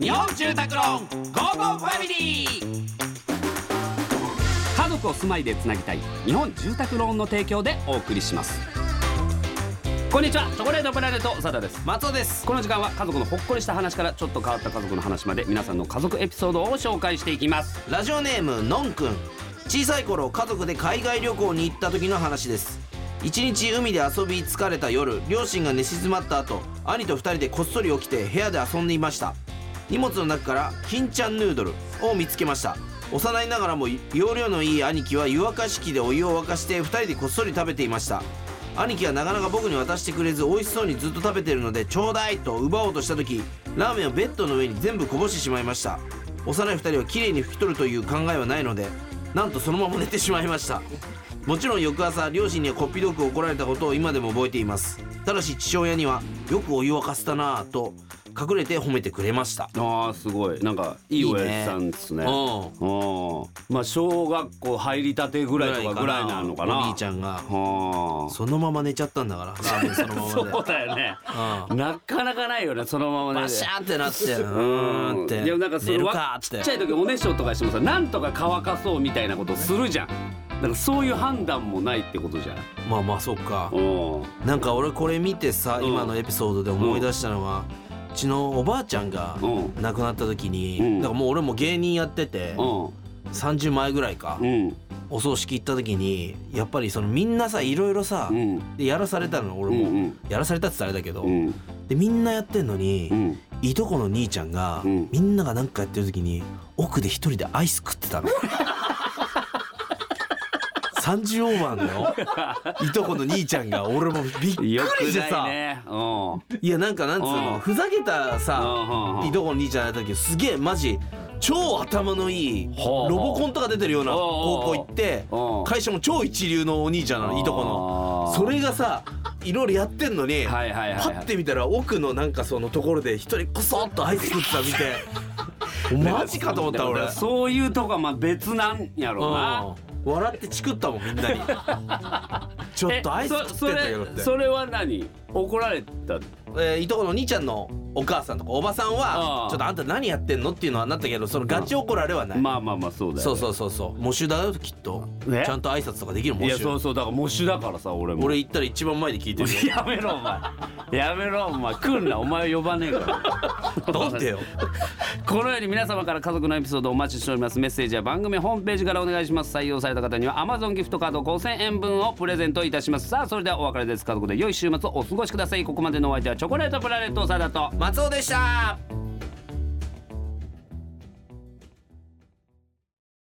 日本住宅ローンゴーゴーファミリー。家族を住まいでつなぎたい日本住宅ローンの提供でお送りします。こんにちはチョコレートプラネット長田です。松尾です。この時間は家族のほっこりした話からちょっと変わった家族の話まで皆さんの家族エピソードを紹介していきます。ラジオネームのんくん。小さい頃家族で海外旅行に行った時の話です一日海で遊び疲れた夜両親が寝静まった後兄と二人でこっそり起きて部屋で遊んでいました。荷物の中から金ちゃんヌードルを見つけました。幼いながらも容量のいい兄貴は湯沸かし器でお湯を沸かして二人でこっそり食べていました。兄貴はなかなか僕に渡してくれず美味しそうにずっと食べてるのでちょうだいと奪おうとした時ラーメンをベッドの上に全部こぼしてしまいました。幼い二人はきれいに拭き取るという考えはないのでなんとそのまま寝てしまいました。もちろん翌朝両親にはこっぴどく怒られたことを今でも覚えています。ただし父親にはよくお湯沸かせたなぁと隠れて褒めてくれました。あーすごい。なんかいい親父さんですね。うんうん。まあ小学校入りたてぐらいとかぐらいなのかな。お兄ちゃんが。はあそのまま寝ちゃったんだからラーメンそのままで。そうだよね。なかなかないよねそのままね。バシャーンってなってうーんって。いやなんかそれちっちゃい時おねしょとかしてもさなんとか乾かそうみたいなことするじゃんだからそういう判断もないってことじゃん。まあまあそっか。おなんか俺これ見てさうん。今のエピソードで思い出したのはうちのおばあちゃんがうん。亡くなった時にうん。だからもう俺も芸人やっててう30前ぐらいかんうん。お葬式行った時にやっぱりそのみんなさいろいろさうん。でやらされたの俺も。うんうん。やらされたって言ったらあれだけどうん。でみんなやってんのにうん。いとこの兄ちゃんがうん。みんながなんかやってる時に奥で一人でアイス食ってたの。30オーバーのよ。いとこの兄ちゃんが俺もびっくりしてさ。ね。うん。いやなんかなんつううん。のふざけたさいとこの兄ちゃんやった時すげえマジ超頭のいいロボコンとか出てるようなうん高校行ってうん。会社も超一流のお兄ちゃんなのいとこの。それがさいろいろやってんのにパはいッて見たら奥のなんかそのところで一人こそっとアイス食ってたの見て。マジかと思った俺。そういうとこはまあ別なんやろうな。うん笑ってチクったもんみんなに。ちょっとアイス食ってんだけどって。えそそれそれは何？怒られた？えーいとこの兄ちゃんのお母さんとかおばさんはちょっとあんた何やってんのっていうのはなったけどそのガチ怒られはない、まあまあまあそうだよね。そうそうそうそう。喪主だよきっと。えちゃんと挨拶とかできる喪いやそう主そうだから喪主だからさ俺も。俺行ったら一番前で聞いてるよ。やめろお前。やめろお前。来んなお前呼ばねえから。なんでよこのように皆様から家族のエピソードをお待ちしております。メッセージは番組ホームページからお願いします。採用された方には Amazon ギフトカード5000円分をプレゼントいたします。さあそれではお別れです。家族で良い週末をお過ごしください。ここまでのお相手はチョコレートプラネット長田と松尾でした。